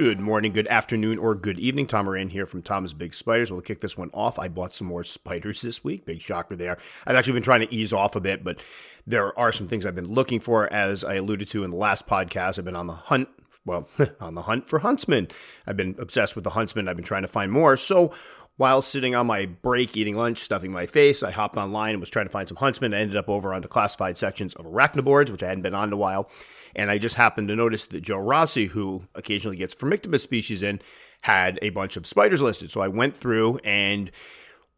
Good morning, good afternoon, or good evening. Tom Moran here from Tom's Big Spiders. We'll kick this one off. I bought some more spiders this week. Big shocker there. I've actually been trying to ease off a bit, but there are some things I've been looking for. As I alluded to in the last podcast, I've been on the hunt. Well, on the hunt for huntsmen. I've been obsessed with the huntsman. I've been trying to find more. So while sitting on my break eating lunch, stuffing my face, I hopped online and was trying to find some huntsmen. I ended up over on the classified sections of arachnoboards, which I hadn't been on in a while. And I just happened to notice that Joe Rossi, who occasionally gets Phormictopus species in, had a bunch of spiders listed. So I went through and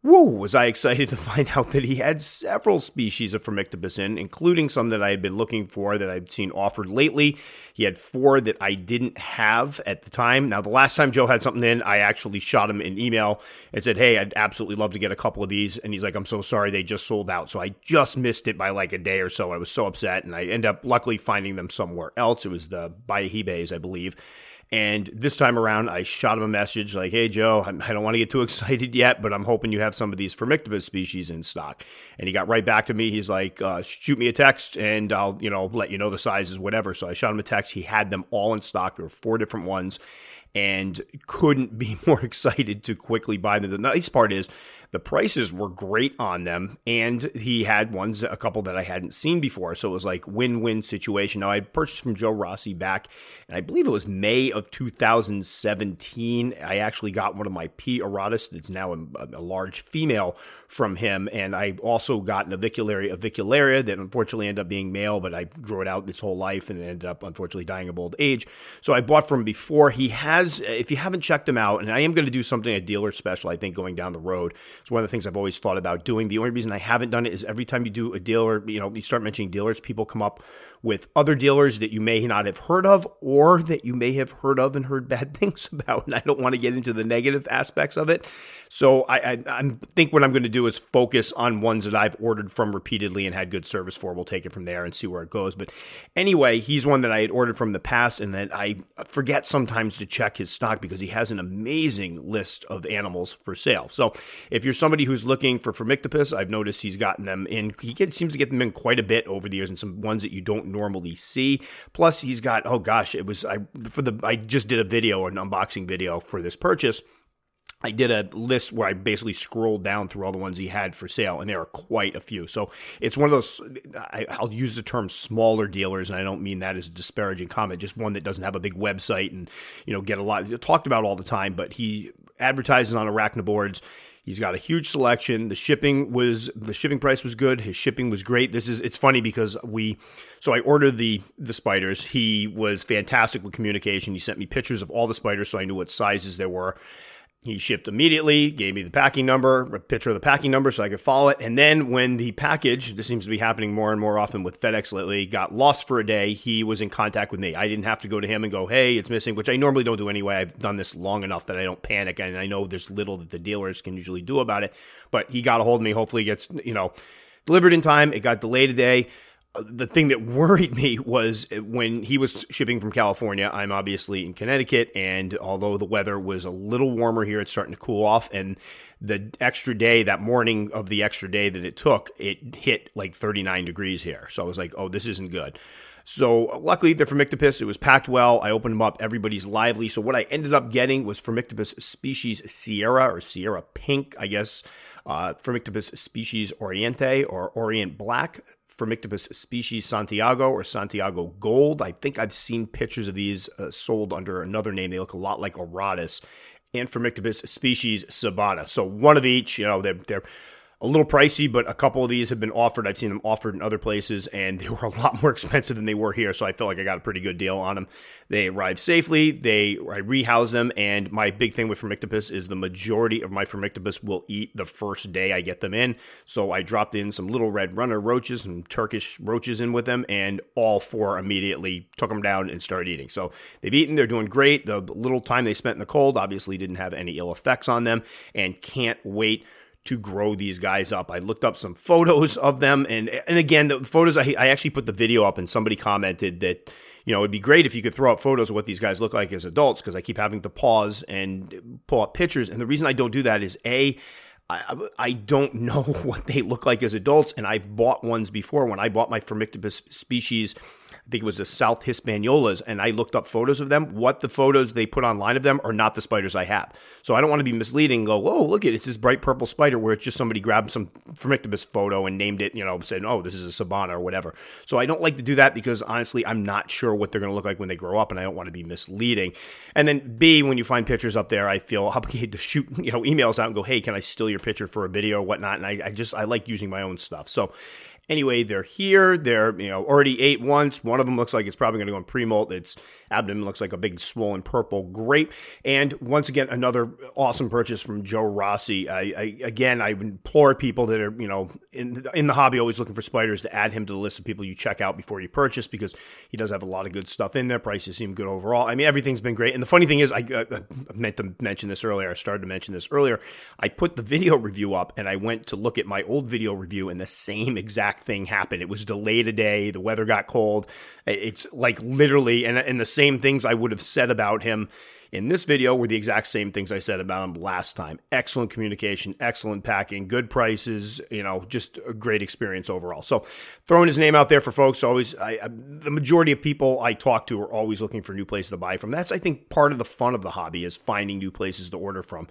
Whoa, was I excited to find out that he had several species of Phormictopus in, including some that I had been looking for that I'd seen offered lately. He had four that I didn't have at the time. Now, the last time Joe had something in, I actually shot him an email and said, Hey, I'd absolutely love to get a couple of these. And he's like, I'm so sorry, they just sold out. So I just missed it by like a day or so. I was so upset. And I end up luckily finding them somewhere else. It was the Baihibes, I believe. And this time around, I shot him a message like, "Hey Joe, I don't want to get too excited yet, but I'm hoping you have some of these Phormictopus species in stock." And he got right back to me. He's like, uh, "Shoot me a text, and I'll, you know, let you know the sizes, whatever." So I shot him a text. He had them all in stock. There were four different ones, and couldn't be more excited to quickly buy them. The nice part is the prices were great on them, and he had ones, a couple that I hadn't seen before. So it was like win-win situation. Now I purchased from Joe Rossi back, and I believe it was May of 2017. I actually got one of my P. auratus that's now a, a large female from him, and I also got an avicularia avicularia that unfortunately ended up being male, but I grew it out its whole life and ended up unfortunately dying of old age. So I bought from before. He has, if you haven't checked him out, and I am going to do something a dealer special, I think going down the road. It's one of the things I've always thought about doing. The only reason I haven't done it is every time you do a dealer, you know, you start mentioning dealers, people come up with other dealers that you may not have heard of or that you may have heard of and heard bad things about. And I don't want to get into the negative aspects of it. So I, I, I think what I'm going to do is focus on ones that I've ordered from repeatedly and had good service for. We'll take it from there and see where it goes. But anyway, he's one that I had ordered from the past and that I forget sometimes to check his stock because he has an amazing list of animals for sale. So if you're somebody who's looking for Phormictopus, I've noticed he's gotten them in. He gets, seems to get them in quite a bit over the years and some ones that you don't normally see. Plus, he's got, oh gosh, it was, I, for the, I just did a video, an unboxing video for this purchase I did a list where I basically scrolled down through all the ones he had for sale, and there are quite a few. So it's one of those, I, will use the term smaller dealers, and I don't mean that as a disparaging comment, just one that doesn't have a big website and, you know, get a lot talked about all the time, but he advertises on arachnoboards. He's got a huge selection. The shipping was the shipping price was good. His shipping was great. This is it's funny because we so I ordered the the spiders. He was fantastic with communication. He sent me pictures of all the spiders so I knew what sizes there were. He shipped immediately, gave me the packing number, a picture of the packing number so I could follow it. And then when the package, this seems to be happening more and more often with FedEx lately, got lost for a day, he was in contact with me. I didn't have to go to him and go, hey, it's missing, which I normally don't do anyway. I've done this long enough that I don't panic. And I know there's little that the dealers can usually do about it. But he got a hold of me. Hopefully, it gets, you know, delivered in time. It got delayed a day the thing that worried me was when he was shipping from California. I'm obviously in Connecticut, and although the weather was a little warmer here, it's starting to cool off. And the extra day, that morning of the extra day that it took, it hit like 39 degrees here. So I was like, oh, this isn't good. So luckily, the Phormictopus, it was packed well. I opened them up. Everybody's lively. So what I ended up getting was Phormictopus species Sierra or Sierra Pink, I guess. Uh, Phormictopus species Oriente or Orient Black, Phormictopus species Santiago or Santiago Gold. I think I've seen pictures of these uh, sold under another name. They look a lot like Auratus. And Phormictopus species Sabana. So one of each, you know, they're, they're a little pricey, but a couple of these have been offered. I've seen them offered in other places, and they were a lot more expensive than they were here. So I felt like I got a pretty good deal on them. They arrived safely. They I rehoused them, and my big thing with Phormictopus is the majority of my Phormictopus will eat the first day I get them in. So I dropped in some little red runner roaches and Turkish roaches in with them, and all four immediately took them down and started eating. So they've eaten. They're doing great. The little time they spent in the cold obviously didn't have any ill effects on them, and can't wait to grow these guys up. I looked up some photos of them, and and again, the photos I, I actually put the video up, and somebody commented that you know it'd be great if you could throw up photos of what these guys look like as adults because I keep having to pause and pull up pictures, and the reason I don't do that is a I, I don't know what they look like as adults, and I've bought ones before. When I bought my Phormictopus species I think it was the South Hispaniolas, and I looked up photos of them. What the photos they put online of them are not the spiders I have. So I don't want to be misleading. And go, oh look at it, it's this bright purple spider where it's just somebody grabbed some Phormictopus photo and named it, you know, said, oh, this is a Sabana or whatever. So I don't like to do that because honestly, I'm not sure what they're going to look like when they grow up, and I don't want to be misleading. And then B, when you find pictures up there, I feel obligated to shoot, you know, emails out and go, hey, can I steal your picture for a video or whatnot? And I, I just I like using my own stuff. So Anyway, they're here. They're you know already ate once. One of them looks like it's probably going to go in pre-molt. Its abdomen looks like a big swollen purple grape. And once again, another awesome purchase from Joe Rossi. I, I again, I implore people that are you know in in the hobby always looking for spiders to add him to the list of people you check out before you purchase because he does have a lot of good stuff in there. Prices seem good overall. I mean, everything's been great. And the funny thing is, I, I meant to mention this earlier. I started to mention this earlier. I put the video review up and I went to look at my old video review and the same exact exact thing happened. It was delayed a day. The weather got cold. It's like literally, and, and the same things I would have said about him in this video were the exact same things I said about him last time. Excellent communication, excellent packing, good prices, you know, just a great experience overall. So throwing his name out there for folks, always, I, I, the majority of people I talk to are always looking for new places to buy from. That's, I think, part of the fun of the hobby is finding new places to order from.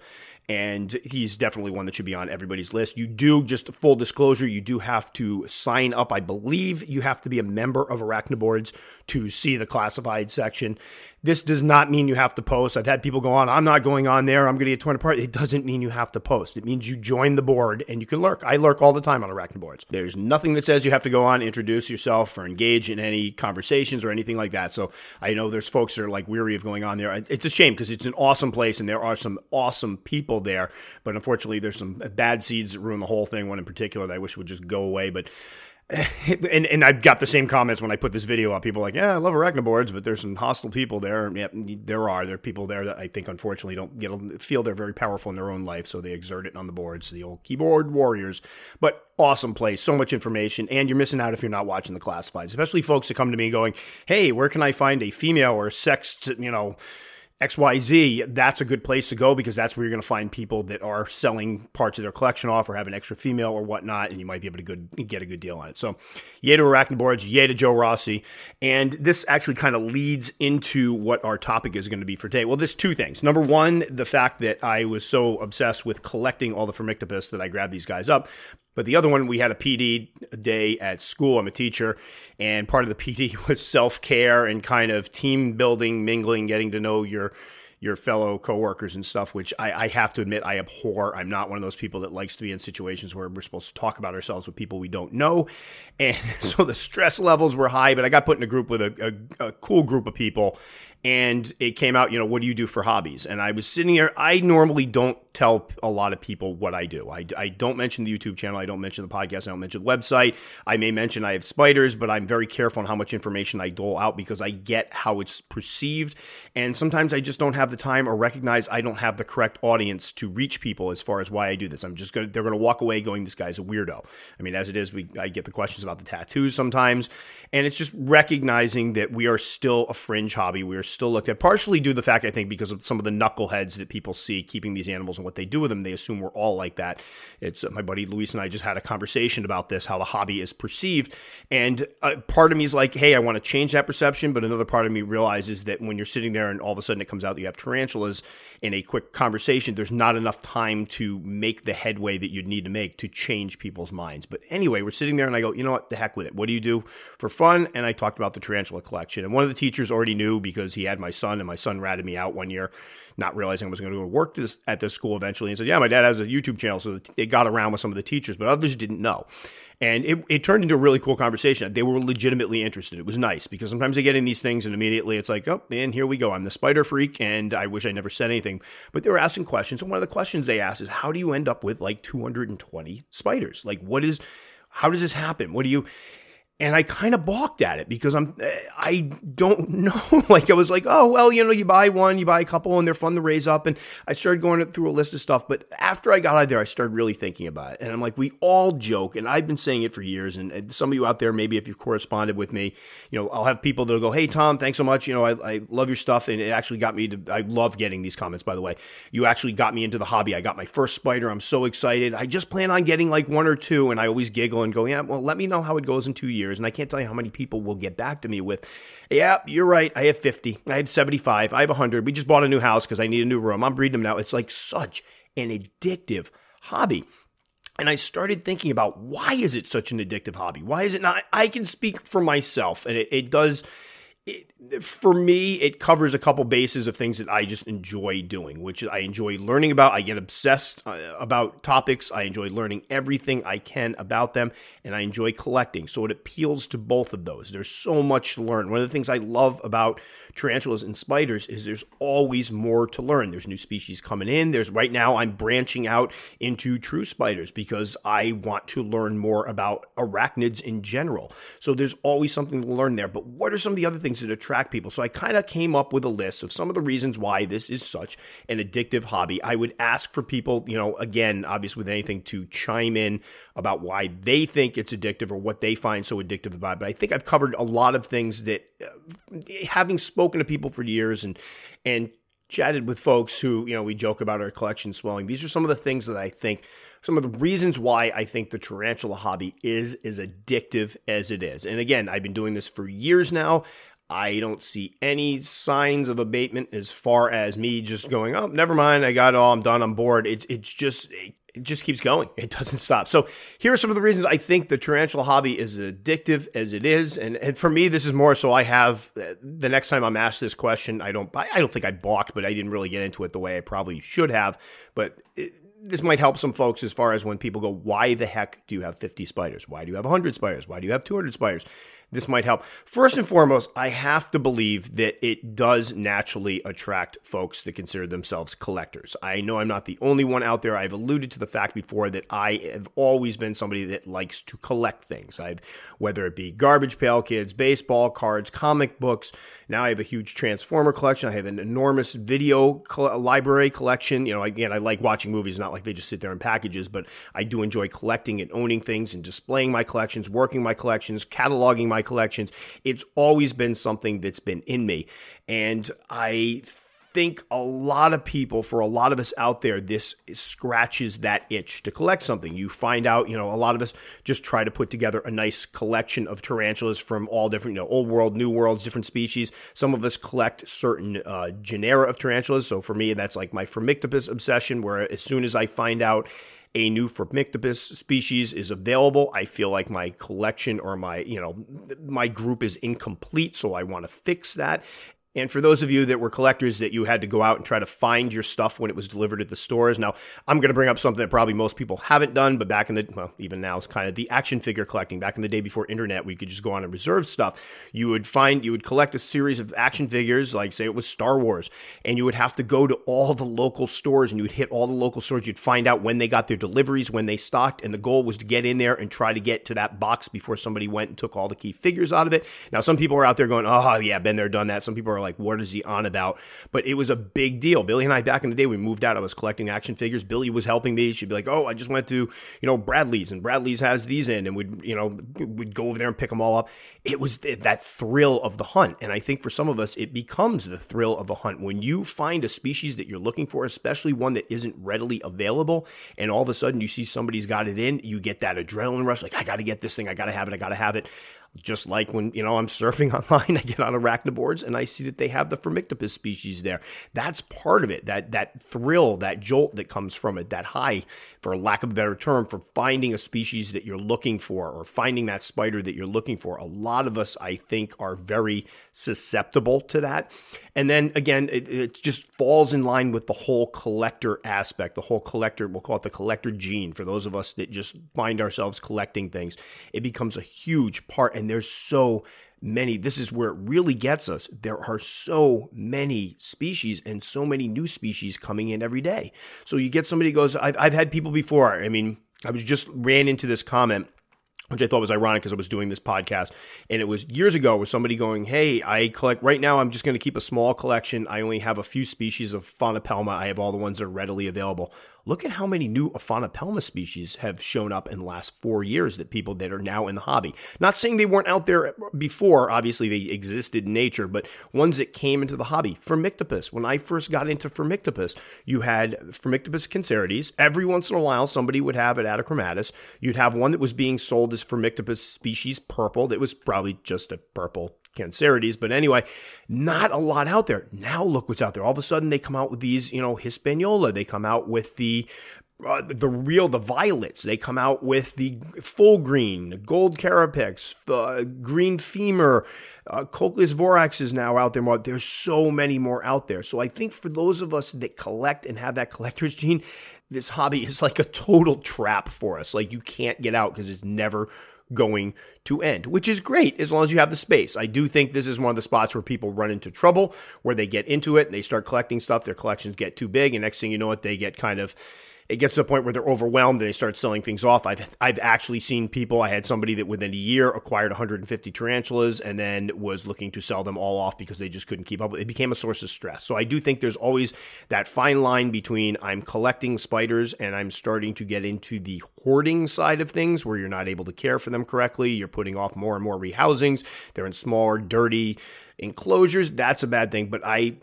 And he's definitely one that should be on everybody's list. You do, just full disclosure, you do have to sign up. I believe you have to be a member of Arachnoboards to see the classified section. This does not mean you have to post. I've had people go on, I'm not going on there. I'm going to get torn apart. It doesn't mean you have to post. It means you join the board and you can lurk. I lurk all the time on Arachnoboards. There's nothing that says you have to go on, introduce yourself, or engage in any conversations or anything like that. So I know there's folks that are like weary of going on there. It's a shame because it's an awesome place and there are some awesome people there. But unfortunately, there's some bad seeds that ruin the whole thing. One in particular that I wish would just go away. But and and I've got the same comments when I put this video up. People are like, yeah, I love arachnoboards, but there's some hostile people there. Yeah, there are. There are people there that I think unfortunately don't get feel they're very powerful in their own life, so they exert it on the boards. The old keyboard warriors, but awesome place, so much information, and you're missing out if you're not watching the classifieds. Especially folks that come to me going, hey, where can I find a female or sex, you know XYZ, that's a good place to go because that's where you're going to find people that are selling parts of their collection off or have an extra female or whatnot, and you might be able to good, get a good deal on it. So, yay to Arachnoboards, yay to Joe Rossi. And this actually kind of leads into what our topic is going to be for today. Well, there's two things. Number one, the fact that I was so obsessed with collecting all the Phormictopus that I grabbed these guys up. But the other one, we had a PD day at school. I'm a teacher, and part of the PD was self care and kind of team building, mingling, getting to know your your fellow coworkers and stuff, which I, I, have to admit I abhor. I'm not one of those people that likes to be in situations where we're supposed to talk about ourselves with people we don't know. And so the stress levels were high, but I got put in a group with a, a, a cool group of people and it came out, you know, what do you do for hobbies? And I was sitting here. I normally don't tell a lot of people what I do. I, I don't mention the YouTube channel. I don't mention the podcast. I don't mention the website. I may mention I have spiders, but I'm very careful on how much information I dole out because I get how it's perceived. And sometimes I just don't have the time or recognize I don't have the correct audience to reach people as far as why I do this. I'm just going to, they're going to walk away going, this guy's a weirdo. I mean, as it is, we, I get the questions about the tattoos sometimes. And it's just recognizing that we are still a fringe hobby. We are still looked at, partially due to the fact, I think, because of some of the knuckleheads that people see keeping these animals and what they do with them. They assume we're all like that. It's uh, my buddy Luis and I just had a conversation about this, how the hobby is perceived. And uh, part of me is like, hey, I want to change that perception. But another part of me realizes that when you're sitting there and all of a sudden it comes out that you have tarantulas in a quick conversation, there's not enough time to make the headway that you'd need to make to change people's minds. But anyway, we're sitting there and I go, you know what, the heck with it. What do you do for fun? And I talked about the tarantula collection. And one of the teachers already knew because he had my son, and my son ratted me out one year, not realizing I was going to go work this, at this school eventually, and said, "Yeah, my dad has a YouTube channel." So they got around with some of the teachers, but others didn't know. And it, it turned into a really cool conversation. They were legitimately interested. It was nice because sometimes they get in these things and immediately it's like, oh, man, here we go. I'm the spider freak and I wish I never said anything. But they were asking questions. And one of the questions they asked is, how do you end up with like 220 spiders? Like, what is, how does this happen? What do you, and I kind of balked at it because I'm eh, I don't know. like I was like, oh well, you know, you buy one, you buy a couple, and they're fun to raise up. And I started going through a list of stuff. But after I got out there, I started really thinking about it. And I'm like, we all joke, and I've been saying it for years. And some of you out there, maybe if you've corresponded with me, you know, I'll have people that'll go, hey Tom, thanks so much. You know, I, I love your stuff, and it actually got me to. I love getting these comments. By the way, you actually got me into the hobby. I got my first spider. I'm so excited. I just plan on getting like one or two, and I always giggle and go, yeah, well, let me know how it goes in two years years, and I can't tell you how many people will get back to me with, "Yeah, you're right. I have 50. I have 75. I have 100. We just bought a new house because I need a new room. I'm breeding them now." It's like such an addictive hobby. And I started thinking about why is it such an addictive hobby? Why is it not? I can speak for myself, and it, it does it, for me, it covers a couple bases of things that I just enjoy doing, which I enjoy learning about. I get obsessed uh, about topics. I enjoy learning everything I can about them, and I enjoy collecting. So it appeals to both of those. There's so much to learn. One of the things I love about tarantulas and spiders is there's always more to learn. There's new species coming in. There's right now I'm branching out into true spiders because I want to learn more about arachnids in general. So there's always something to learn there. But what are some of the other things? Things that attract people. So I kind of came up with a list of some of the reasons why this is such an addictive hobby. I would ask for people, you know, again, obviously with anything to chime in about why they think it's addictive or what they find so addictive about it. But I think I've covered a lot of things that uh, having spoken to people for years and and chatted with folks who, you know, we joke about our collection swelling. These are some of the things that I think, some of the reasons why I think the tarantula hobby is as addictive as it is. And again, I've been doing this for years now. I don't see any signs of abatement as far as me just going, oh, never mind, I got it all, I'm done, I'm bored. It, it's just, it, just keeps going. It doesn't stop. So here are some of the reasons I think the tarantula hobby is addictive as it is. And, and for me, this is more so I have the next time I'm asked this question, I don't, I don't think I balked, but I didn't really get into it the way I probably should have. But it, this might help some folks as far as when people go, why the heck do you have 50 spiders? Why do you have 100 spiders? Why do you have 200 spiders? This might help. First and foremost, I have to believe that it does naturally attract folks that consider themselves collectors. I know I'm not the only one out there. I've alluded to the fact before that I have always been somebody that likes to collect things. I've whether it be garbage pail kids, baseball cards, comic books. Now I have a huge Transformer collection. I have an enormous video library collection. You know, again, I like watching movies, not like they just sit there in packages, but I do enjoy collecting and owning things and displaying my collections, working my collections, cataloging my collections. It's always been something that's been in me. And I think a lot of people, for a lot of us out there, this scratches that itch to collect something. You find out, you know, a lot of us just try to put together a nice collection of tarantulas from all different, you know, old world, new worlds, different species. Some of us collect certain uh, genera of tarantulas. So for me, that's like my Phormictopus obsession, where as soon as I find out a new Phormictopus species is available, I feel like my collection or my, you know, my group is incomplete. So I want to fix that. And for those of you that were collectors that you had to go out and try to find your stuff when it was delivered at the stores. Now, I'm going to bring up something that probably most people haven't done, but back in the, well, even now, it's kind of the action figure collecting. Back in the day before internet, we could just go on and reserve stuff. You would find, you would collect a series of action figures, like say it was Star Wars, and you would have to go to all the local stores and you would hit all the local stores. You'd find out when they got their deliveries, when they stocked, and the goal was to get in there and try to get to that box before somebody went and took all the key figures out of it. Now, some people are out there going, oh, yeah, been there, done that. Some people are like, what is he on about? But it was a big deal. Billy and I, back in the day, we moved out. I was collecting action figures. Billy was helping me. She'd be like, "Oh, I just went to you know Bradley's, and Bradley's has these in," and we'd you know we'd go over there and pick them all up. It was that thrill of the hunt, and I think for some of us, it becomes the thrill of a hunt when you find a species that you're looking for, especially one that isn't readily available, and all of a sudden you see somebody's got it in. You get that adrenaline rush, like I got to get this thing. I got to have it. I got to have it. Just like when, you know, I'm surfing online, I get on arachnoboards and I see that they have the Phormictopus species there. That's part of it. That that thrill, that jolt that comes from it, that high, for lack of a better term, for finding a species that you're looking for or finding that spider that you're looking for. A lot of us, I think, are very susceptible to that. And then again, it, it, just falls in line with the whole collector aspect, the whole collector, we'll call it the collector gene for those of us that just find ourselves collecting things. It becomes a huge part. And there's so many. This is where it really gets us. There are so many species and so many new species coming in every day. So you get somebody goes, I've, I've had people before. I mean, I was just ran into this comment which I thought was ironic because I was doing this podcast. And it was years ago with somebody going, Hey, I collect right now, I'm just going to keep a small collection. I only have a few species of Aphonopelma. I have all the ones that are readily available. Look at how many new Aphonopelma species have shown up in the last four years that people that are now in the hobby. Not saying they weren't out there before, obviously they existed in nature, but ones that came into the hobby. Phormictopus, when I first got into Phormictopus, you had Phormictopus cancerides. Every once in a while, somebody would have it atrichomatus. You'd have one that was being sold as Phormictopus species purple that was probably just a purple cancerides. But anyway, not a lot out there. Now look what's out there. All of a sudden they come out with these, you know, Hispaniola. They come out with the uh, the real the violets they come out with the full green gold carapax uh, green femur uh, Coccolus vorax is now out there there's so many more out there so i think for those of us that collect and have that collector's gene this hobby is like a total trap for us like you can't get out because it's never going to end, which is great as long as you have the space. I do think this is one of the spots where people run into trouble, where they get into it and they start collecting stuff, their collections get too big, and next thing you know it, they get kind of it gets to a point where they're overwhelmed and they start selling things off. I've I've actually seen people. I had somebody that within a year acquired 150 tarantulas and then was looking to sell them all off because they just couldn't keep up. It became a source of stress. So I do think there's always that fine line between I'm collecting spiders and I'm starting to get into the hoarding side of things where you're not able to care for them correctly. You're putting off more and more rehousings. They're in smaller, dirty enclosures. That's a bad thing. But I,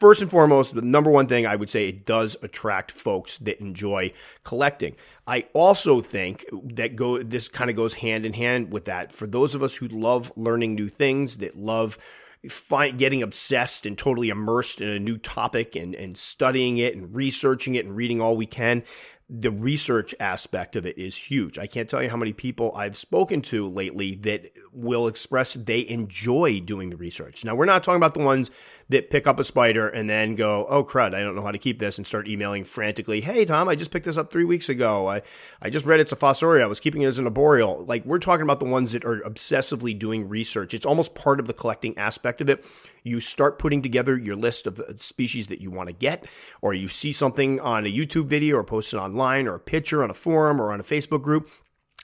first and foremost, the number one thing I would say it does attract folks that enjoy collecting. I also think that go this kind of goes hand in hand with that. For those of us who love learning new things, that love find, getting obsessed and totally immersed in a new topic and, and studying it and researching it and reading all we can the research aspect of it is huge. I can't tell you how many people I've spoken to lately that will express they enjoy doing the research. Now, we're not talking about the ones that pick up a spider and then go, oh, crud, I don't know how to keep this, and start emailing frantically, hey, Tom, I just picked this up three weeks ago. I, I just read it's a fossorial. I was keeping it as an arboreal. Like, we're talking about the ones that are obsessively doing research. It's almost part of the collecting aspect of it you start putting together your list of uh, species that you want to get, or you see something on a YouTube video or posted online or a picture on a forum or on a Facebook group,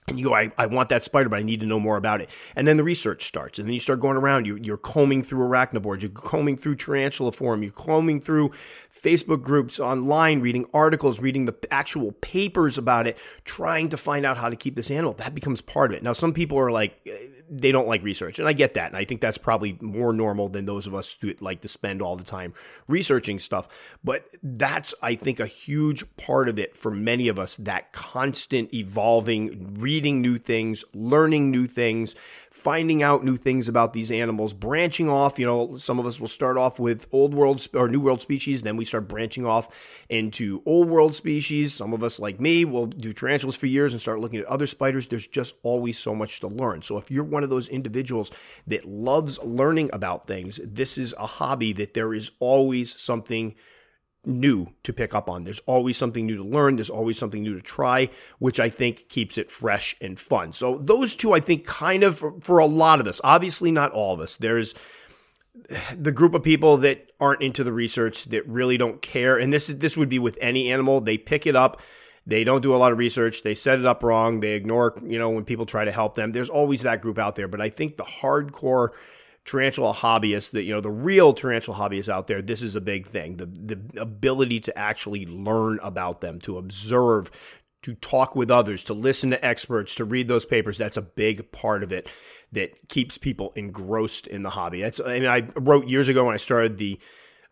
and you go, I, I want that spider, but I need to know more about it. And then the research starts. And then you start going around. You, you're combing through arachnoboards. You're combing through Tarantula Forum. You're combing through Facebook groups online, reading articles, reading the actual papers about it, trying to find out how to keep this animal. That becomes part of it. Now, some people are like, eh, they don't like research. And I get that. And I think that's probably more normal than those of us who like to spend all the time researching stuff. But that's, I think, a huge part of it for many of us that constant evolving, reading new things, learning new things, finding out new things about these animals, branching off. You know, some of us will start off with old world or new world species, then we start branching off into old world species. Some of us, like me, will do tarantulas for years and start looking at other spiders. There's just always so much to learn. So if you're one of those individuals that loves learning about things, this is a hobby that there is always something new to pick up on. There's always something new to learn. There's always something new to try, which I think keeps it fresh and fun. So those two, I think, kind of for, for a lot of us, obviously not all of us. There's the group of people that aren't into the research that really don't care, and this is, this would be with any animal. They pick it up. They don't do a lot of research. They set it up wrong. They ignore, you know, when people try to help them. There's always that group out there. But I think the hardcore tarantula hobbyists that you know the real tarantula hobbyists out there this is a big thing the the ability to actually learn about them to observe to talk with others to listen to experts to read those papers that's a big part of it that keeps people engrossed in the hobby that's I mean I wrote years ago when I started the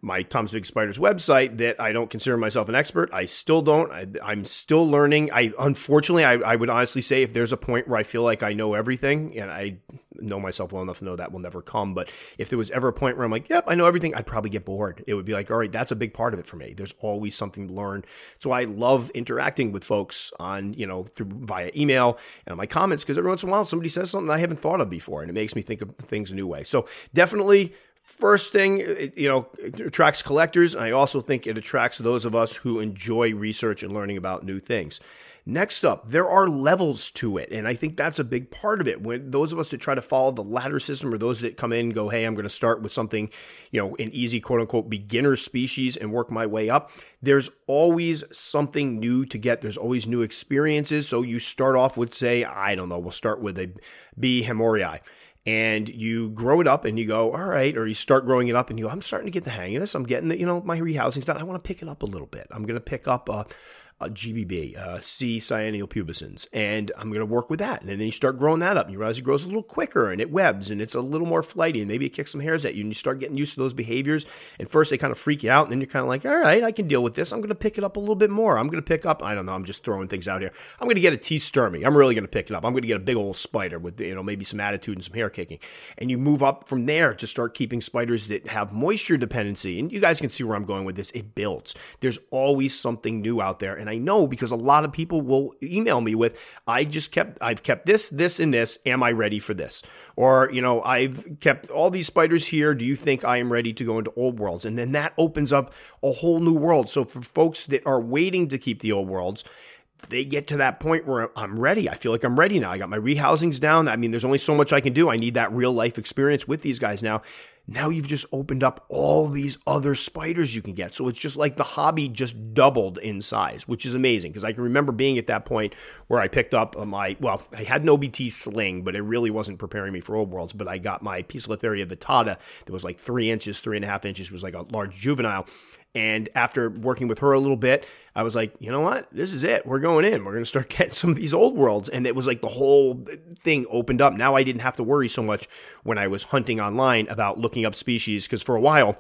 my Tom's Big Spiders website that I don't consider myself an expert. I still don't. I, am still learning. I unfortunately, I, I, would honestly say if there's a point where I feel like I know everything, and I know myself well enough to know that will never come. But if there was ever a point where I'm like, yep, I know everything, I'd probably get bored. It would be like, all right, that's a big part of it for me. There's always something to learn. So I love interacting with folks on, you know, through via email and my comments because every once in a while somebody says something I haven't thought of before, and it makes me think of things a new way. So definitely First thing, it, you know, it attracts collectors. I also think it attracts those of us who enjoy research and learning about new things. Next up, there are levels to it. And I think that's a big part of it. When those of us that try to follow the ladder system or those that come in and go, hey, I'm going to start with something, you know, an easy quote unquote beginner species and work my way up, there's always something new to get. There's always new experiences. So you start off with, say, I don't know, we'll start with a B. Hamorii and you grow it up and you go, all right, or you start growing it up and you go, I'm starting to get the hang of this. I'm getting the, you know, my rehousing's done. I want to pick it up a little bit. I'm going to pick up a, uh, GBB, uh, C cyaneopubescens, and I'm going to work with that. And then you start growing that up, and you realize it grows a little quicker, and it webs, and it's a little more flighty, and maybe it kicks some hairs at you, and you start getting used to those behaviors. And first they kind of freak you out, and then you're kind of like, all right, I can deal with this. I'm going to pick it up a little bit more. I'm going to pick up, I don't know, I'm just throwing things out here. I'm going to get a T stirmi. I'm really going to pick it up. I'm going to get a big old spider with, you know, maybe some attitude and some hair kicking. And you move up from there to start keeping spiders that have moisture dependency. And you guys can see where I'm going with this. It builds. There's always something new out there. And I know because a lot of people will email me with, I just kept, I've kept this, this, and this. Am I ready for this? Or, you know, I've kept all these spiders here. Do you think I am ready to go into old worlds? And then that opens up a whole new world. So for folks that are waiting to keep the old worlds, they get to that point where I'm ready. I feel like I'm ready now. I got my rehousings down. I mean, there's only so much I can do. I need that real life experience with these guys now. Now you've just opened up all these other spiders you can get. So it's just like the hobby just doubled in size, which is amazing because I can remember being at that point where I picked up my, well, I had an OBT sling, but it really wasn't preparing me for old worlds. But I got my Poecilotheria vittata that was like three inches, three and a half inches, was like a large juvenile. And after working with her a little bit, I was like, you know what? This is it. We're going in. We're going to start getting some of these old worlds. And it was like the whole thing opened up. Now I didn't have to worry so much when I was hunting online about looking up species because for a while,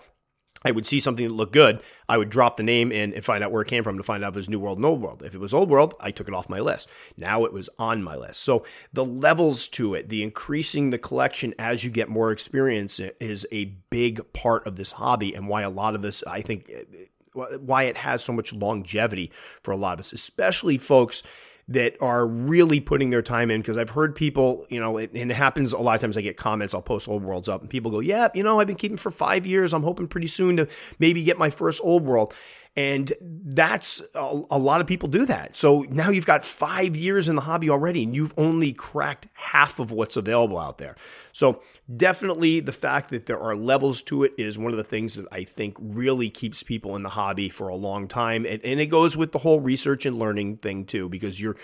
I would see something that looked good. I would drop the name in and find out where it came from to find out if it was New World and Old World. If it was Old World, I took it off my list. Now it was on my list. So the levels to it, the increasing the collection as you get more experience is a big part of this hobby and why a lot of this, I think, why it has so much longevity for a lot of us, especially folks that are really putting their time in because I've heard people, you know, it, and it happens a lot of times. I get comments, I'll post old worlds up, and people go, "Yeah, you know, I've been keeping for five years. I'm hoping pretty soon to maybe get my first old world." And that's a, a, lot of people do that. So now you've got five years in the hobby already, and you've only cracked half of what's available out there. So definitely the fact that there are levels to it is one of the things that I think really keeps people in the hobby for a long time. And, and it goes with the whole research and learning thing too, because you're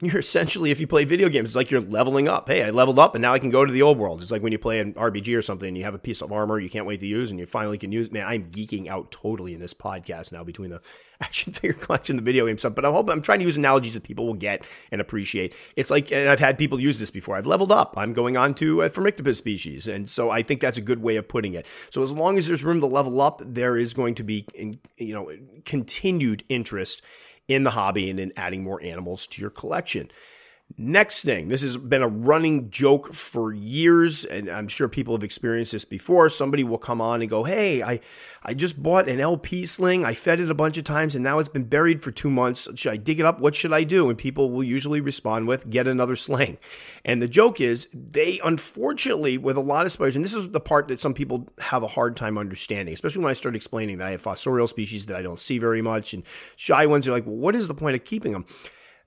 you're essentially, if you play video games, it's like you're leveling up. Hey, I leveled up and now I can go to the old world. It's like when you play an RPG or something and you have a piece of armor you can't wait to use and you finally can use. Man, I'm geeking out totally in this podcast now between the action figure collection, the video game stuff. But I hope I'm trying to use analogies that people will get and appreciate. It's like, and I've had people use this before. I've leveled up. I'm going on to a Phormictopus species, and so I think that's a good way of putting it. So as long as there's room to level up, there is going to be, you know, continued interest in the hobby and in adding more animals to your collection. Next thing, this has been a running joke for years, and I'm sure people have experienced this before. Somebody will come on and go, Hey, I, I just bought an LP sling. I fed it a bunch of times, and now it's been buried for two months. Should I dig it up? What should I do? And people will usually respond with, Get another sling. And the joke is, they unfortunately, with a lot of spiders, and this is the part that some people have a hard time understanding, especially when I start explaining that I have fossorial species that I don't see very much, and shy ones are like, well, What is the point of keeping them?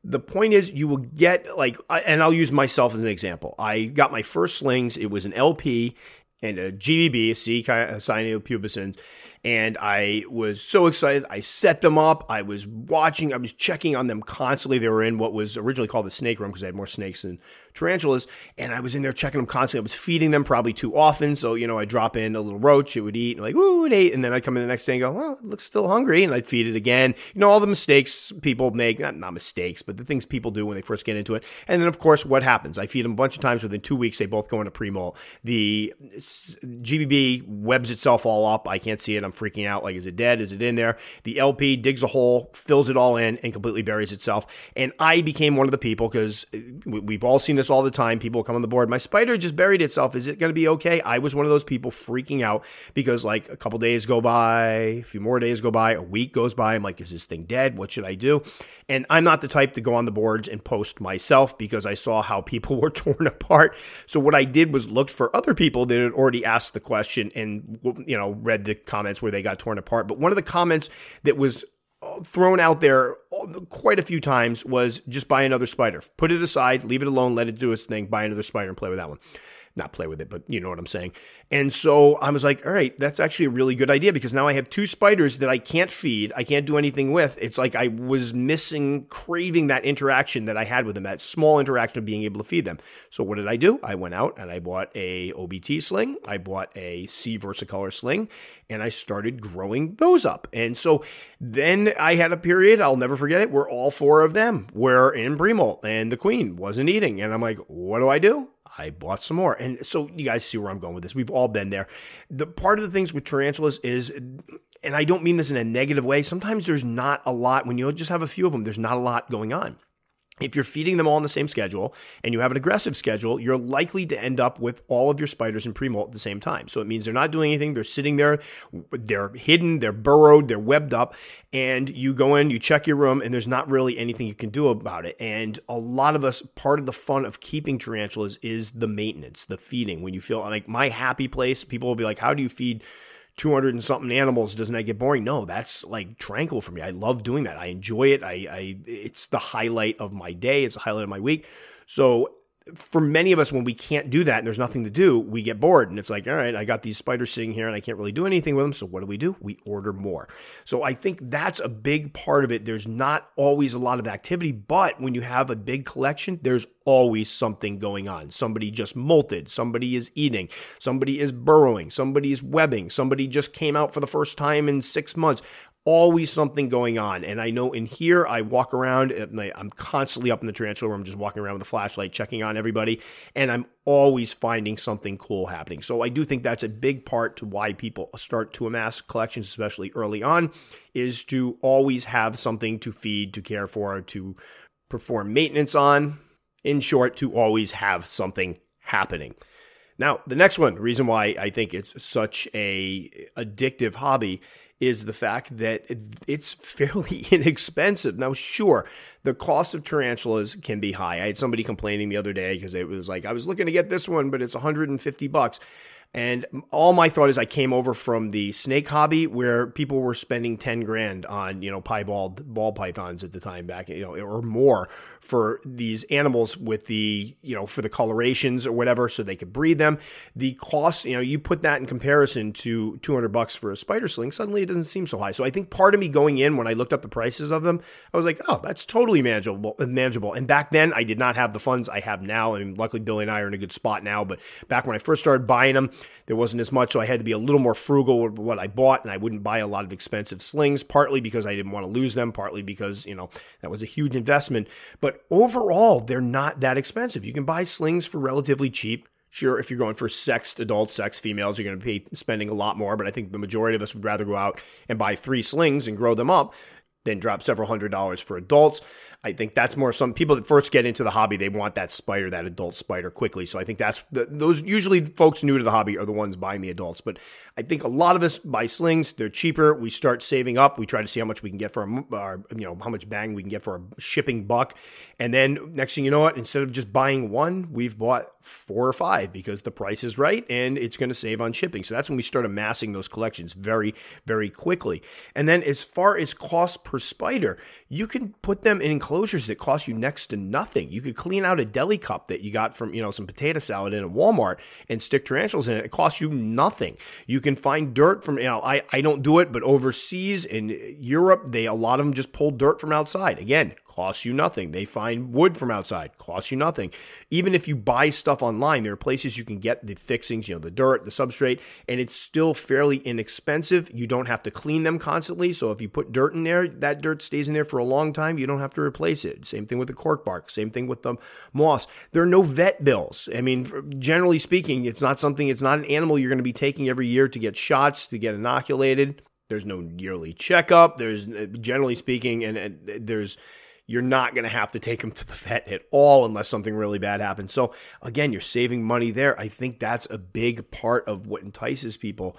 The point is, you will get like, and I'll use myself as an example. I got my first slings. It was an LP and a GBB, C cyaneopubescens, and I was so excited. I set them up. I was watching. I was checking on them constantly. They were in what was originally called the snake room because I had more snakes than tarantulas, and I was in there checking them constantly. I was feeding them probably too often, so you know I drop in a little roach, it would eat, and like ooh, it ate, and then I'd come in the next day and go, well, it looks still hungry, and I'd feed it again. You know all the mistakes people make, not not mistakes, but the things people do when they first get into it. And then of course, what happens? I feed them a bunch of times. Within two weeks, they both go into pre-molt. The GBB webs itself all up. I can't see it. I'm I'm freaking out. Like, is it dead? Is it in there? The LP digs a hole, fills it all in, and completely buries itself. And I became one of the people because uh, we've all seen this all the time. People come on the board. My spider just buried itself. Is it going to be okay? I was one of those people freaking out because, like, a couple days go by, a few more days go by, a week goes by. I'm like, is this thing dead? What should I do? And I'm not the type to go on the boards and post myself because I saw how people were torn apart. So what I did was looked for other people that had already asked the question and you know read the comments where they got torn apart. But one of the comments that was thrown out there quite a few times was just buy another spider. Put it aside, leave it alone, let it do its thing, buy another spider and play with that one not play with it, but you know what I'm saying. And so I was like, all right, that's actually a really good idea because now I have two spiders that I can't feed, I can't do anything with. It's like I was missing, craving that interaction that I had with them, that small interaction of being able to feed them. So what did I do? I went out and I bought a OBT sling, I bought a C versicolor sling, and I started growing those up. And so then I had a period, I'll never forget it. We're all four of them. We're in pre-molt, and the queen wasn't eating. And I'm like, what do I do? I bought some more. And so you guys see where I'm going with this. We've all been there. The part of the things with tarantulas is, and I don't mean this in a negative way, sometimes there's not a lot, when you just have a few of them, there's not a lot going on if you're feeding them all on the same schedule and you have an aggressive schedule, you're likely to end up with all of your spiders in pre-molt at the same time. So it means they're not doing anything. They're sitting there, they're hidden, they're burrowed, they're webbed up, and you go in, you check your room, and there's not really anything you can do about it. And a lot of us, part of the fun of keeping tarantulas is the maintenance, the feeding. When you feel like my happy place, people will be like, "How do you feed?" 200 and something animals doesn't that get boring no that's like tranquil for me i love doing that i enjoy it i, I it's the highlight of my day it's the highlight of my week so for many of us, when we can't do that and there's nothing to do, we get bored. And it's like, all right, I got these spiders sitting here and I can't really do anything with them. So what do we do? We order more. So I think that's a big part of it. There's not always a lot of activity, but when you have a big collection, there's always something going on. Somebody just molted, somebody is eating, somebody is burrowing, somebody is webbing, somebody just came out for the first time in six months always something going on. And I know in here, I walk around, I'm constantly up in the tarantula room, just walking around with a flashlight, checking on everybody, and I'm always finding something cool happening. So I do think that's a big part to why people start to amass collections, especially early on, is to always have something to feed, to care for, to perform maintenance on. In short, to always have something happening. Now, the next one, reason why I think it's such a addictive hobby is the fact that it's fairly inexpensive. Now, sure, the cost of tarantulas can be high. I had somebody complaining the other day because it was like, I was looking to get this one, but it's 150 bucks. And all my thought is I came over from the snake hobby where people were spending 10 grand on, you know, piebald ball pythons at the time back, you know, or more for these animals with the, you know, for the colorations or whatever so they could breed them. The cost, you know, you put that in comparison to 200 bucks for a spider sling, suddenly it doesn't seem so high. So I think part of me going in when I looked up the prices of them, I was like, oh, that's totally manageable. Uh, manageable. And back then I did not have the funds I have now. Mean, luckily Billy and I are in a good spot now, but back when I first started buying them, there wasn't as much, so I had to be a little more frugal with what I bought, and I wouldn't buy a lot of expensive slings, partly because I didn't want to lose them, partly because, you know, that was a huge investment. But overall, they're not that expensive. You can buy slings for relatively cheap. Sure, if you're going for sexed adult sex females, you're going to be spending a lot more, but I think the majority of us would rather go out and buy three slings and grow them up than drop several hundred dollars for adults. I think that's more some people that first get into the hobby, they want that spider, that adult spider quickly. So I think that's the, those usually folks new to the hobby are the ones buying the adults. But I think a lot of us buy slings. They're cheaper. We start saving up. We try to see how much we can get for our, our you know, how much bang we can get for a shipping buck. And then next thing you know what, instead of just buying one, we've bought four or five because the price is right and it's going to save on shipping. So that's when we start amassing those collections very, very quickly. And then as far as cost per spider, you can put them in enclosures that cost you next to nothing. You could clean out a deli cup that you got from, you know, some potato salad in a Walmart and stick tarantulas in it. It costs you nothing. You can find dirt from, you know, I, I don't do it, but overseas in Europe, they, a lot of them just pull dirt from outside. Again, costs you nothing. They find wood from outside, costs you nothing. Even if you buy stuff online, there are places you can get the fixings, you know, the dirt, the substrate, and it's still fairly inexpensive. You don't have to clean them constantly. So if you put dirt in there, that dirt stays in there for a long time. You don't have to replace it. Same thing with the cork bark, same thing with the moss. There are no vet bills. I mean, generally speaking, it's not something, it's not an animal you're going to be taking every year to get shots, to get inoculated. There's no yearly checkup. There's uh, generally speaking, and, and there's you're not going to have to take them to the vet at all unless something really bad happens. So, again, you're saving money there. I think that's a big part of what entices people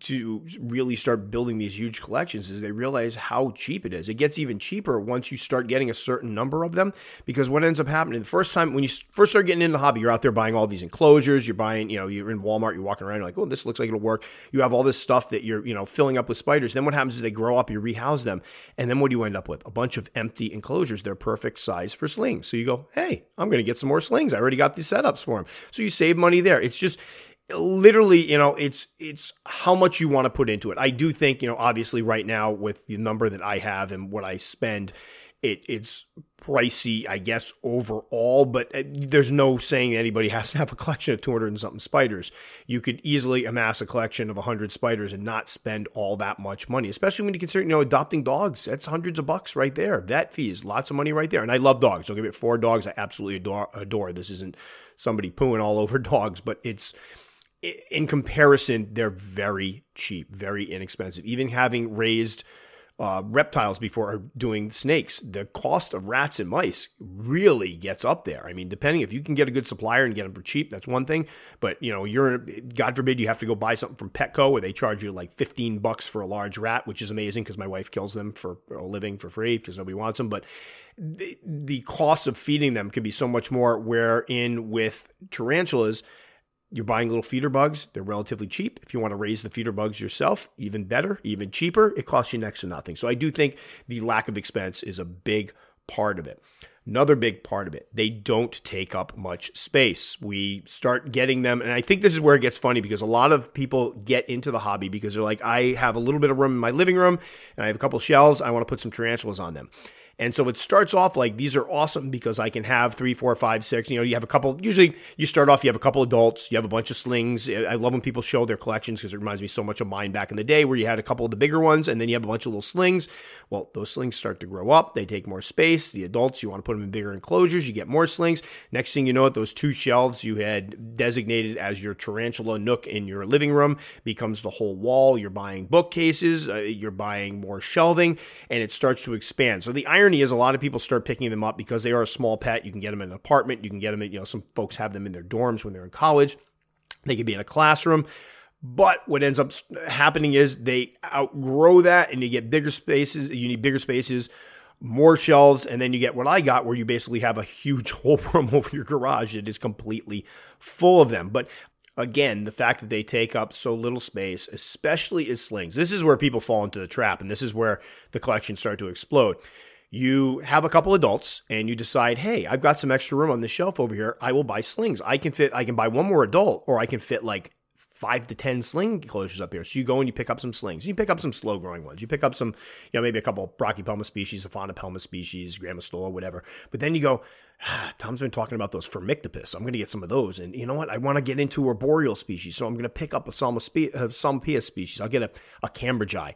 to really start building these huge collections is they realize how cheap it is. It gets even cheaper once you start getting a certain number of them because what ends up happening the first time when you first start getting into the hobby, you're out there buying all these enclosures, you're buying, you know, you're in Walmart, you're walking around, you're like, oh, this looks like it'll work. You have all this stuff that you're, you know, filling up with spiders. Then what happens is they grow up, you rehouse them, and then what do you end up with? A bunch of empty enclosures. They're perfect size for slings. So you go, hey, I'm going to get some more slings. I already got these setups for them. So you save money there. It's just literally, you know, it's it's how much you want to put into it. I do think, you know, obviously right now with the number that I have and what I spend, It, it's pricey, I guess, overall, but uh, there's no saying anybody has to have a collection of 200 and something spiders. You could easily amass a collection of 100 spiders and not spend all that much money, especially when you consider, you know, adopting dogs. That's hundreds of bucks right there. Vet fees, lots of money right there. And I love dogs. Don't give it four dogs I absolutely adore, adore. This isn't somebody pooing all over dogs, but it's in comparison, they're very cheap, very inexpensive. Even having raised uh, reptiles before doing snakes, the cost of rats and mice really gets up there. I mean, depending if you can get a good supplier and get them for cheap, that's one thing. But you know, you're God forbid you have to go buy something from Petco where they charge you like 15 bucks for a large rat, which is amazing because my wife kills them for a living for free because nobody wants them. But the, the cost of feeding them can be so much more. Wherein with tarantulas you're buying little feeder bugs. They're relatively cheap. If you want to raise the feeder bugs yourself, even better, even cheaper, it costs you next to nothing. So I do think the lack of expense is a big part of it. Another big part of it, they don't take up much space. We start getting them, and I think this is where it gets funny because a lot of people get into the hobby because they're like, I have a little bit of room in my living room and I have a couple shells. I want to put some tarantulas on them. And so it starts off like these are awesome because I can have three, four, five, six. You know, you have a couple. Usually, you start off, you have a couple adults, you have a bunch of slings. I love when people show their collections because it reminds me so much of mine back in the day where you had a couple of the bigger ones and then you have a bunch of little slings. Well, those slings start to grow up, they take more space. The adults, you want to put them in bigger enclosures, you get more slings. Next thing you know, it, those two shelves you had designated as your tarantula nook in your living room becomes the whole wall. You're buying bookcases, uh, you're buying more shelving, and it starts to expand. So the irony is a lot of people start picking them up because they are a small pet. You can get them in an apartment. You can get them in, you know, some folks have them in their dorms when they're in college. They could be in a classroom. But what ends up happening is they outgrow that and you get bigger spaces. You need bigger spaces, more shelves, and then you get what I got, where you basically have a huge whole room over your garage that is completely full of them. But again, the fact that they take up so little space, especially as slings, this is where people fall into the trap, and this is where the collections start to explode you have a couple adults and you decide, hey, I've got some extra room on the shelf over here. I will buy slings. I can fit, I can buy one more adult, or I can fit like five to 10 sling closures up here. So you go and you pick up some slings. You pick up some slow growing ones. You pick up some, you know, maybe a couple Brachypelma species, Aphonopelma species, Grammostola, whatever. But then you go, ah, Tom's been talking about those Phormictopus. I'm going to get some of those. And you know what? I want to get into arboreal species. So I'm going to pick up a Psalmopoeus species. I'll get a, a Cambridgei.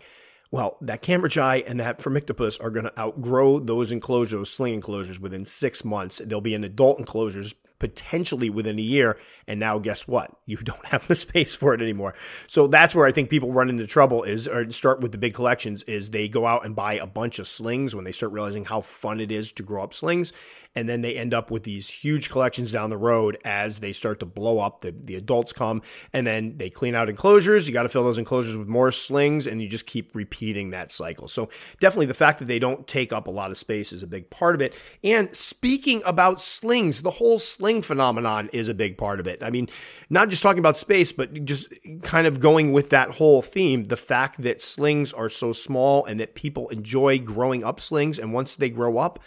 Well, that Cambridgei and that Phormictopus are going to outgrow those enclosures, those sling enclosures, within six months. They'll be in adult enclosures potentially within a year. And now guess what? You don't have the space for it anymore. So that's where I think people run into trouble is or start with the big collections is they go out and buy a bunch of slings when they start realizing how fun it is to grow up slings. And then they end up with these huge collections down the road as they start to blow up. The, the adults come and then they clean out enclosures. You got to fill those enclosures with more slings and you just keep repeating that cycle. So definitely the fact that they don't take up a lot of space is a big part of it. And speaking about slings, the whole sling sling phenomenon is a big part of it. I mean, not just talking about space, but just kind of going with that whole theme. The fact that slings are so small and that people enjoy growing up slings. And once they grow up,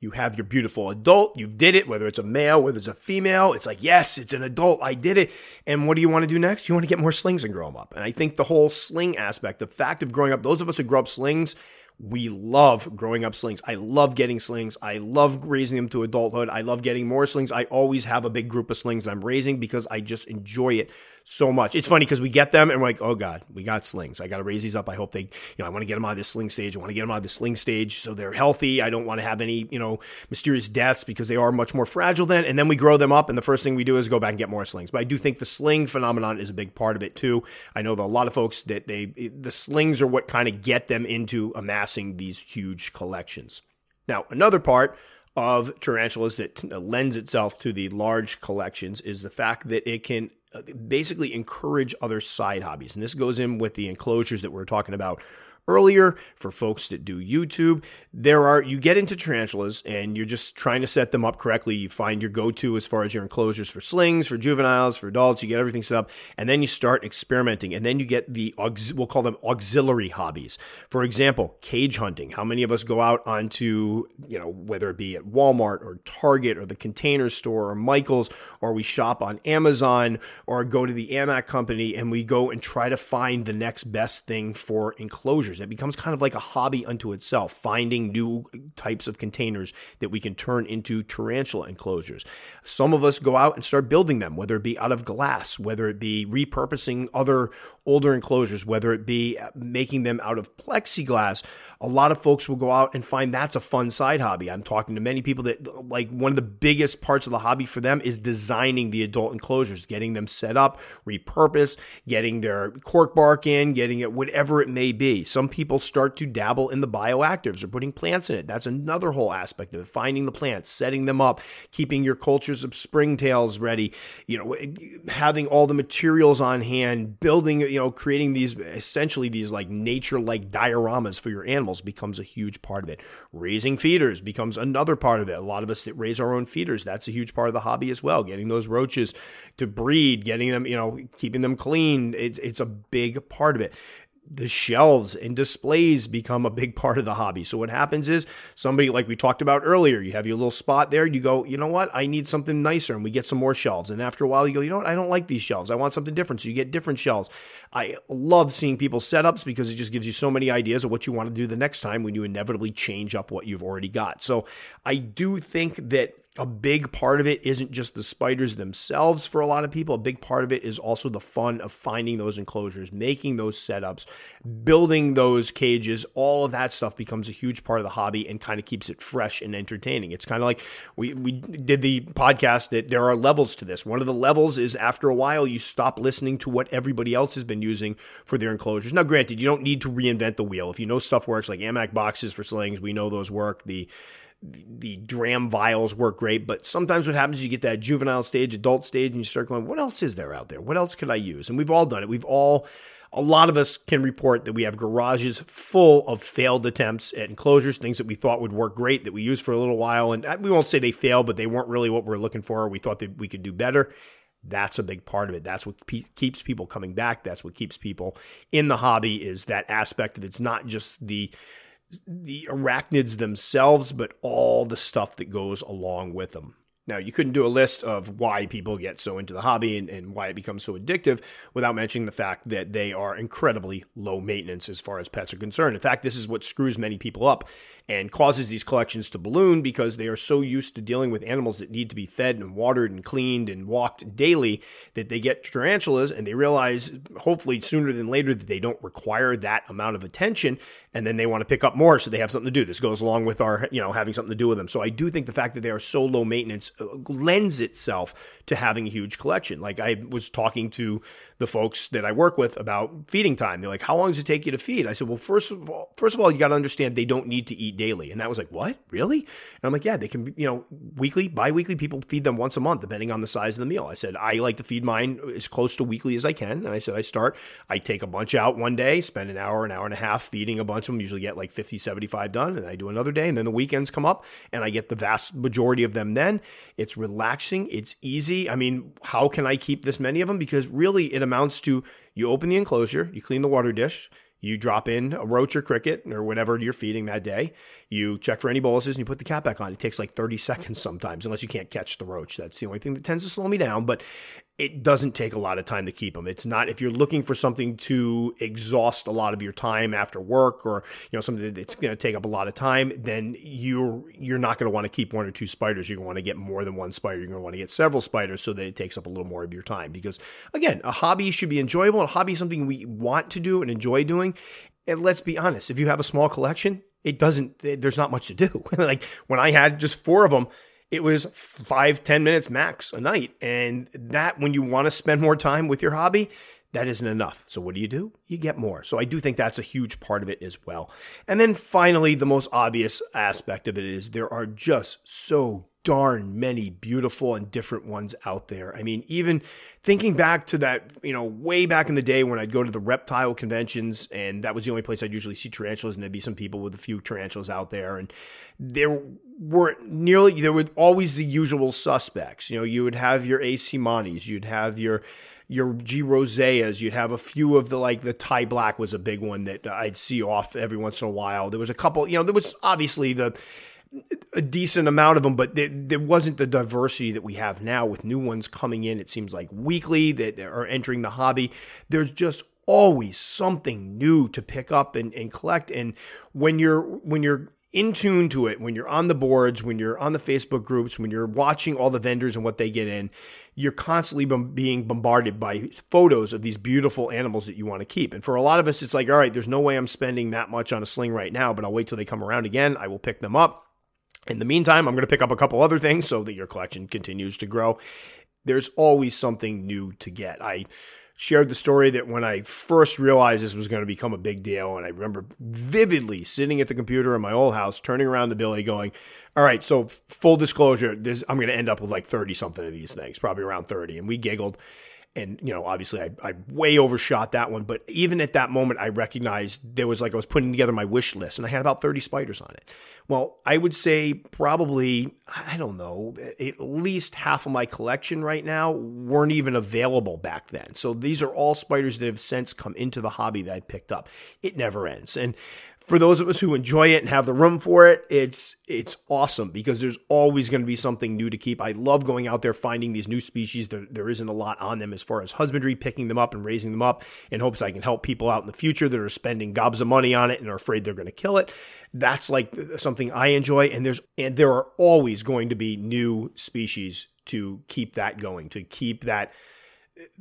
you have your beautiful adult, you did it, whether it's a male, whether it's a female, it's like, yes, it's an adult, I did it. And what do you want to do next? You want to get more slings and grow them up. And I think the whole sling aspect, the fact of growing up, those of us who grow up slings, we love growing up slings. I love getting slings. I love raising them to adulthood. I love getting more slings. I always have a big group of slings I'm raising because I just enjoy it so much. It's funny because we get them and we're like, oh God, we got slings. I got to raise these up. I hope they, you know, I want to get them out of this sling stage. I want to get them out of the sling stage so they're healthy. I don't want to have any, you know, mysterious deaths because they are much more fragile then. And then we grow them up and the first thing we do is go back and get more slings. But I do think the sling phenomenon is a big part of it too. I know that a lot of folks that they, the slings are what kind of get them into amassing these huge collections. Now, another part of tarantulas that lends itself to the large collections is the fact that it can basically encourage other side hobbies. And this goes in with the enclosures that we are talking about earlier for folks that do YouTube. There are, you get into tarantulas and you're just trying to set them up correctly. You find your go to as far as your enclosures for slings, for juveniles, for adults. You get everything set up and then you start experimenting. And then you get the, we'll call them auxiliary hobbies. For example, cage hunting. How many of us go out onto, you know, whether it be at Walmart or Target or the container store or Michael's, or we shop on Amazon or go to the AMAC company and we go and try to find the next best thing for enclosures It becomes kind of like a hobby unto itself, finding new types of containers that we can turn into tarantula enclosures. Some of us go out and start building them, whether it be out of glass, whether it be repurposing other older enclosures, whether it be uh, making them out of plexiglass. A lot of folks will go out and find that's a fun side hobby. I'm talking to many people that like one of the biggest parts of the hobby for them is designing the adult enclosures, getting them set up, repurposed, getting their cork bark in, getting it whatever it may be. Some people start to dabble in the bioactives or putting plants in it. That's another whole aspect of it. Finding the plants, setting them up, keeping your cultures of springtails ready, you know, having all the materials on hand, building, you know, creating these essentially these like nature like dioramas for your animals becomes a huge part of it. Raising feeders becomes another part of it. A lot of us that raise our own feeders, that's a huge part of the hobby as well. Getting those roaches to breed, getting them, you know, keeping them clean. It's, it's a big part of it the shelves and displays become a big part of the hobby. So what happens is somebody like we talked about earlier, you have your little spot there, you go, you know what? I need something nicer and we get some more shelves. And after a while you go, you know what? I don't like these shelves. I want something different. So you get different shelves. I love seeing people's setups because it just gives you so many ideas of what you want to do the next time when you inevitably change up what you've already got. So I do think that a big part of it isn't just the spiders themselves for a lot of people. A big part of it is also the fun of finding those enclosures, making those setups, building those cages. All of that stuff becomes a huge part of the hobby and kind of keeps it fresh and entertaining. It's kind of like we, we did the podcast that there are levels to this. One of the levels is after a while, you stop listening to what everybody else has been using for their enclosures. Now, granted, you don't need to reinvent the wheel. If you know stuff works, like AMAC boxes for slings, we know those work. The the dram vials work great, but sometimes what happens is you get that juvenile stage, adult stage, and you start going, what else is there out there? What else could I use? And we've all done it. We've all, a lot of us can report that we have garages full of failed attempts at enclosures, things that we thought would work great that we used for a little while. And uh, we won't say they failed, but they weren't really what we are looking for. We thought that we could do better. That's a big part of it. That's what pe- keeps people coming back. That's what keeps people in the hobby is that aspect of it's not just the the arachnids themselves, but all the stuff that goes along with them. Now, you couldn't do a list of why people get so into the hobby and, and, why it becomes so addictive without mentioning the fact that they are incredibly low maintenance as far as pets are concerned. In fact, this is what screws many people up and causes these collections to balloon because they are so used to dealing with animals that need to be fed and watered and cleaned and walked daily that they get tarantulas and they realize, hopefully sooner than later, that they don't require that amount of attention and then they want to pick up more so they have something to do. This goes along with our, you know, having something to do with them. So I do think the fact that they are so low maintenance uh, lends itself to having a huge collection. Like I was talking to the folks that I work with about feeding time. They're like, "How long does it take you to feed?" I said, "Well, first of all, first of all, you got to understand they don't need to eat daily." And that was like, "What? Really?" And I'm like, "Yeah, they can, you know, weekly, biweekly. People feed them once a month, depending on the size of the meal." I said, "I like to feed mine as close to weekly as I can." And I said, "I start, I take a bunch out one day, spend an hour, an hour and a half feeding a bunch of them. Usually get like 50, 75 done, and I do another day, and then the weekends come up, and I get the vast majority of them. Then it's relaxing, it's easy. I mean, how can I keep this many of them? Because really, it amounts to you open the enclosure, you clean the water dish, you drop in a roach or cricket or whatever you're feeding that day. You check for any boluses and you put the cap back on. It takes like 30 seconds sometimes, unless you can't catch the roach. That's the only thing that tends to slow me down. But it doesn't take a lot of time to keep them. It's not if you're looking for something to exhaust a lot of your time after work or you know something that's going to take up a lot of time, then you're you're not going to want to keep one or two spiders. You're going to want to get more than one spider. You're going to want to get several spiders so that it takes up a little more of your time because again, a hobby should be enjoyable. A hobby is something we want to do and enjoy doing. And let's be honest, if you have a small collection, it doesn't there's not much to do. like when I had just 4 of them, it was five ten minutes max a night. And that, when you want to spend more time with your hobby, that isn't enough. So what do you do? You get more. So I do think that's a huge part of it as well. And then finally, the most obvious aspect of it is there are just so darn many beautiful and different ones out there. I mean, even thinking back to that, you know, way back in the day when I'd go to the reptile conventions and that was the only place I'd usually see tarantulas and there'd be some people with a few tarantulas out there and there weren't nearly there were always the usual suspects. You know, you would have your A. seemannis, you'd have your your G roseas, you'd have a few of the like the Thai black was a big one that I'd see off every once in a while. There was a couple, you know, there was obviously the a decent amount of them, but there, there, wasn't the diversity that we have now with new ones coming in. It seems like weekly that are entering the hobby. There's just always something new to pick up and, and collect. And when you're when you're in tune to it, when you're on the boards, when you're on the Facebook groups, when you're watching all the vendors and what they get in, you're constantly being bombarded by photos of these beautiful animals that you want to keep. And for a lot of us, it's like, all right, there's no way I'm spending that much on a sling right now, but I'll wait till they come around again. I will pick them up. In the meantime, I'm going to pick up a couple other things so that your collection continues to grow. There's always something new to get. I shared the story that when I first realized this was going to become a big deal, and I remember vividly sitting at the computer in my old house, turning around to Billy, going, "All right, so full disclosure, this I'm going to end up with like thirty something of these things, probably around thirty, and we giggled and you know obviously I, I way overshot that one but even at that moment i recognized there was like i was putting together my wish list and i had about 30 spiders on it. Well i would say probably i don't know at least half of my collection right now weren't even available back then. So these are all spiders that have since come into the hobby that i picked up. It never ends. And for those of us who enjoy it and have the room for it, it's it's awesome because there's always going to be something new to keep. I love going out there finding these new species. There, there isn't a lot on them as far as husbandry, picking them up and raising them up in hopes I can help people out in the future that are spending gobs of money on it and are afraid they're going to kill it. That's like something I enjoy and there's and there are always going to be new species to keep that going, to keep that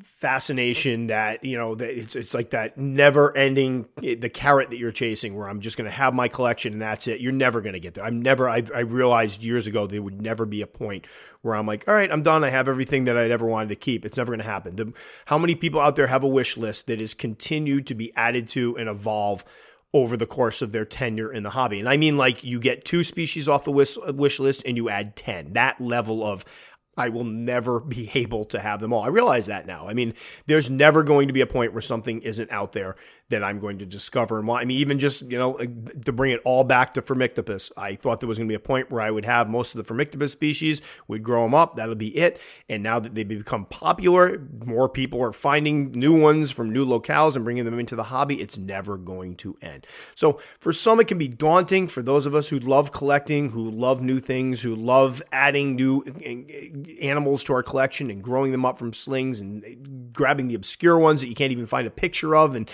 fascination that you know that it's it's like that never ending the carrot that you're chasing where I'm just going to have my collection and that's it. You're never going to get there. I'm never I, I realized years ago there would never be a point where I'm like all right I'm done. I have everything that I'd ever wanted to keep. It's never going to happen. The, how many people out there have a wish list that is continued to be added to and evolve over the course of their tenure in the hobby. And I mean, like, you get two species off the wish, wish list and you add 10. That level of I will never be able to have them all. I realize that now. I mean, there's never going to be a point where something isn't out there that I'm going to discover and want. I mean, even just, you know, to bring it all back to Phormictopus, I thought there was going to be a point where I would have most of the Phormictopus species, we'd grow them up, that'll be it. And now that they've become popular, more people are finding new ones from new locales and bringing them into the hobby. It's never going to end. So for some, it can be daunting. For those of us who love collecting, who love new things, who love adding new uh, uh, animals to our collection and growing them up from slings and uh, grabbing the obscure ones that you can't even find a picture of and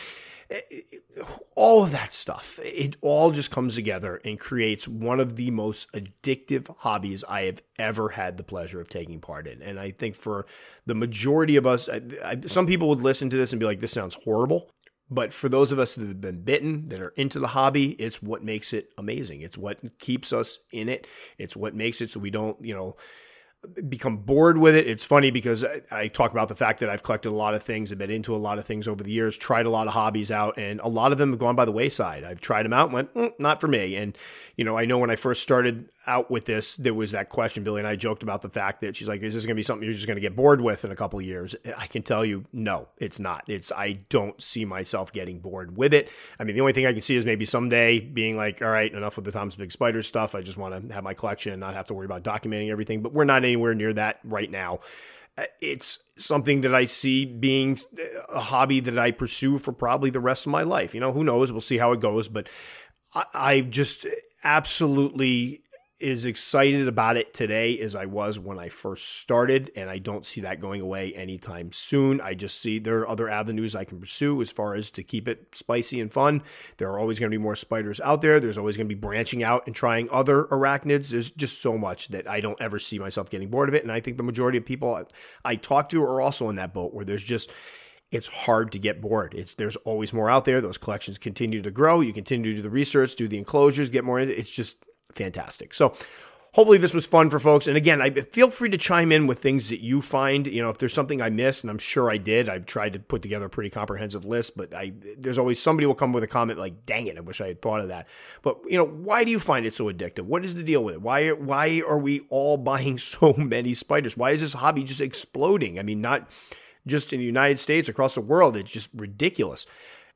Eh, eh, all of that stuff. It all just comes together and creates one of the most addictive hobbies I have ever had the pleasure of taking part in. And I think for the majority of us, I, I, some people would listen to this and be like, this sounds horrible. But for those of us that have been bitten, that are into the hobby, it's what makes it amazing. It's what keeps us in it. It's what makes it so we don't, you know, become bored with it. It's funny because I, I, talk about the fact that I've collected a lot of things, I've been into a lot of things over the years, tried a lot of hobbies out, and a lot of them have gone by the wayside. I've tried them out and went, mm, not for me. And, you know, I know when I first started out with this, there was that question. Billy and I joked about the fact that she's like, is this going to be something you're just going to get bored with in a couple of years? I can tell you, no, it's not. It's, I don't see myself getting bored with it. I mean, the only thing I can see is maybe someday being like, all right, enough with the Tom's Big Spider stuff. I just want to have my collection and not have to worry about documenting everything. But we're not anywhere near that right now. Uh, it's something that I see being a hobby that I pursue for probably the rest of my life. You know, who knows? We'll see how it goes. But I, I just absolutely as excited about it today as I was when I first started, and I don't see that going away anytime soon. I just see there are other avenues I can pursue as far as to keep it spicy and fun. There are always going to be more spiders out there. There's always going to be branching out and trying other arachnids. There's just so much that I don't ever see myself getting bored of it. And I think the majority of people I talk to are also in that boat where there's just it's hard to get bored. It's there's always more out there. Those collections continue to grow. You continue to do the research, do the enclosures, get more. It's just fantastic. So hopefully this was fun for folks. And again, I feel free to chime in with things that you find. You know, if there's something I missed, and I'm sure I did, I've tried to put together a pretty comprehensive list. But I, there's always somebody will come with a comment like, "Dang it, I wish I had thought of that." But you know, why do you find it so addictive? What is the deal with it? Why why are we all buying so many spiders? Why is this hobby just exploding? I mean, not just in the United States, across the world, it's just ridiculous.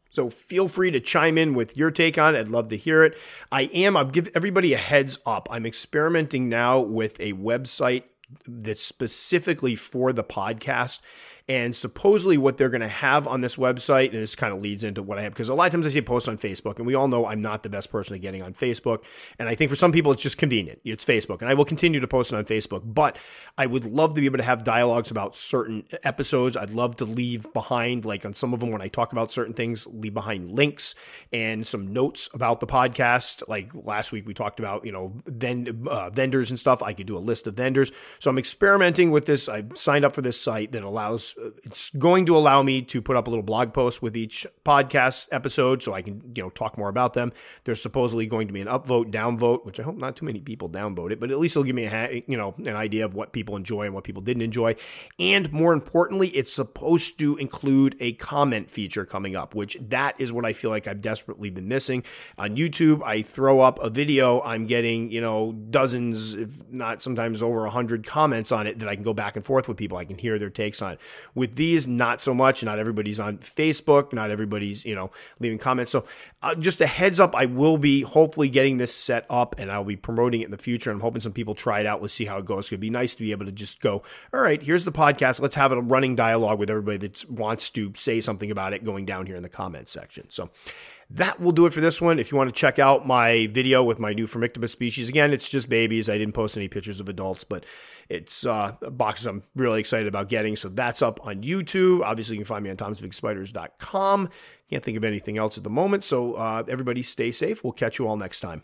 So feel free to chime in with your take on it. I'd love to hear it. I am, I'll give everybody a heads up. I'm experimenting now with a website that's specifically for the podcast. And supposedly, what they're going to have on this website, and this kind of leads into what I have, because a lot of times I see posts on Facebook, and we all know I'm not the best person at getting on Facebook. And I think for some people, it's just convenient. It's Facebook, and I will continue to post it on Facebook. But I would love to be able to have dialogues about certain episodes. I'd love to leave behind, like on some of them, when I talk about certain things, leave behind links and some notes about the podcast. Like last week, we talked about, you know, then uh, vendors and stuff. I could do a list of vendors. So I'm experimenting with this. I signed up for this site that allows, it's going to allow me to put up a little blog post with each podcast episode so I can, you know, talk more about them. There's supposedly going to be an upvote, downvote, which I hope not too many people downvote it, but at least it'll give me a, you know, an idea of what people enjoy and what people didn't enjoy. And more importantly, it's supposed to include a comment feature coming up, which that is what I feel like I've desperately been missing. On YouTube, I throw up a video, I'm getting, you know, dozens, if not sometimes over a hundred comments on it that I can go back and forth with people. I can hear their takes on it. With these, not so much. Not everybody's on Facebook. Not everybody's, you know, leaving comments. So uh, just a heads up, I will be hopefully getting this set up and I'll be promoting it in the future. I'm hoping some people try it out. We'll see how it goes. It'd be nice to be able to just go, all right, here's the podcast. Let's have a running dialogue with everybody that wants to say something about it going down here in the comments section. So that will do it for this one. If you want to check out my video with my new Phormictopus species, again, it's just babies. I didn't post any pictures of adults, but it's uh, boxes I'm really excited about getting. So that's up on YouTube. Obviously, you can find me on tomsbigspiders.com. Can't think of anything else at the moment. So uh, everybody stay safe. We'll catch you all next time.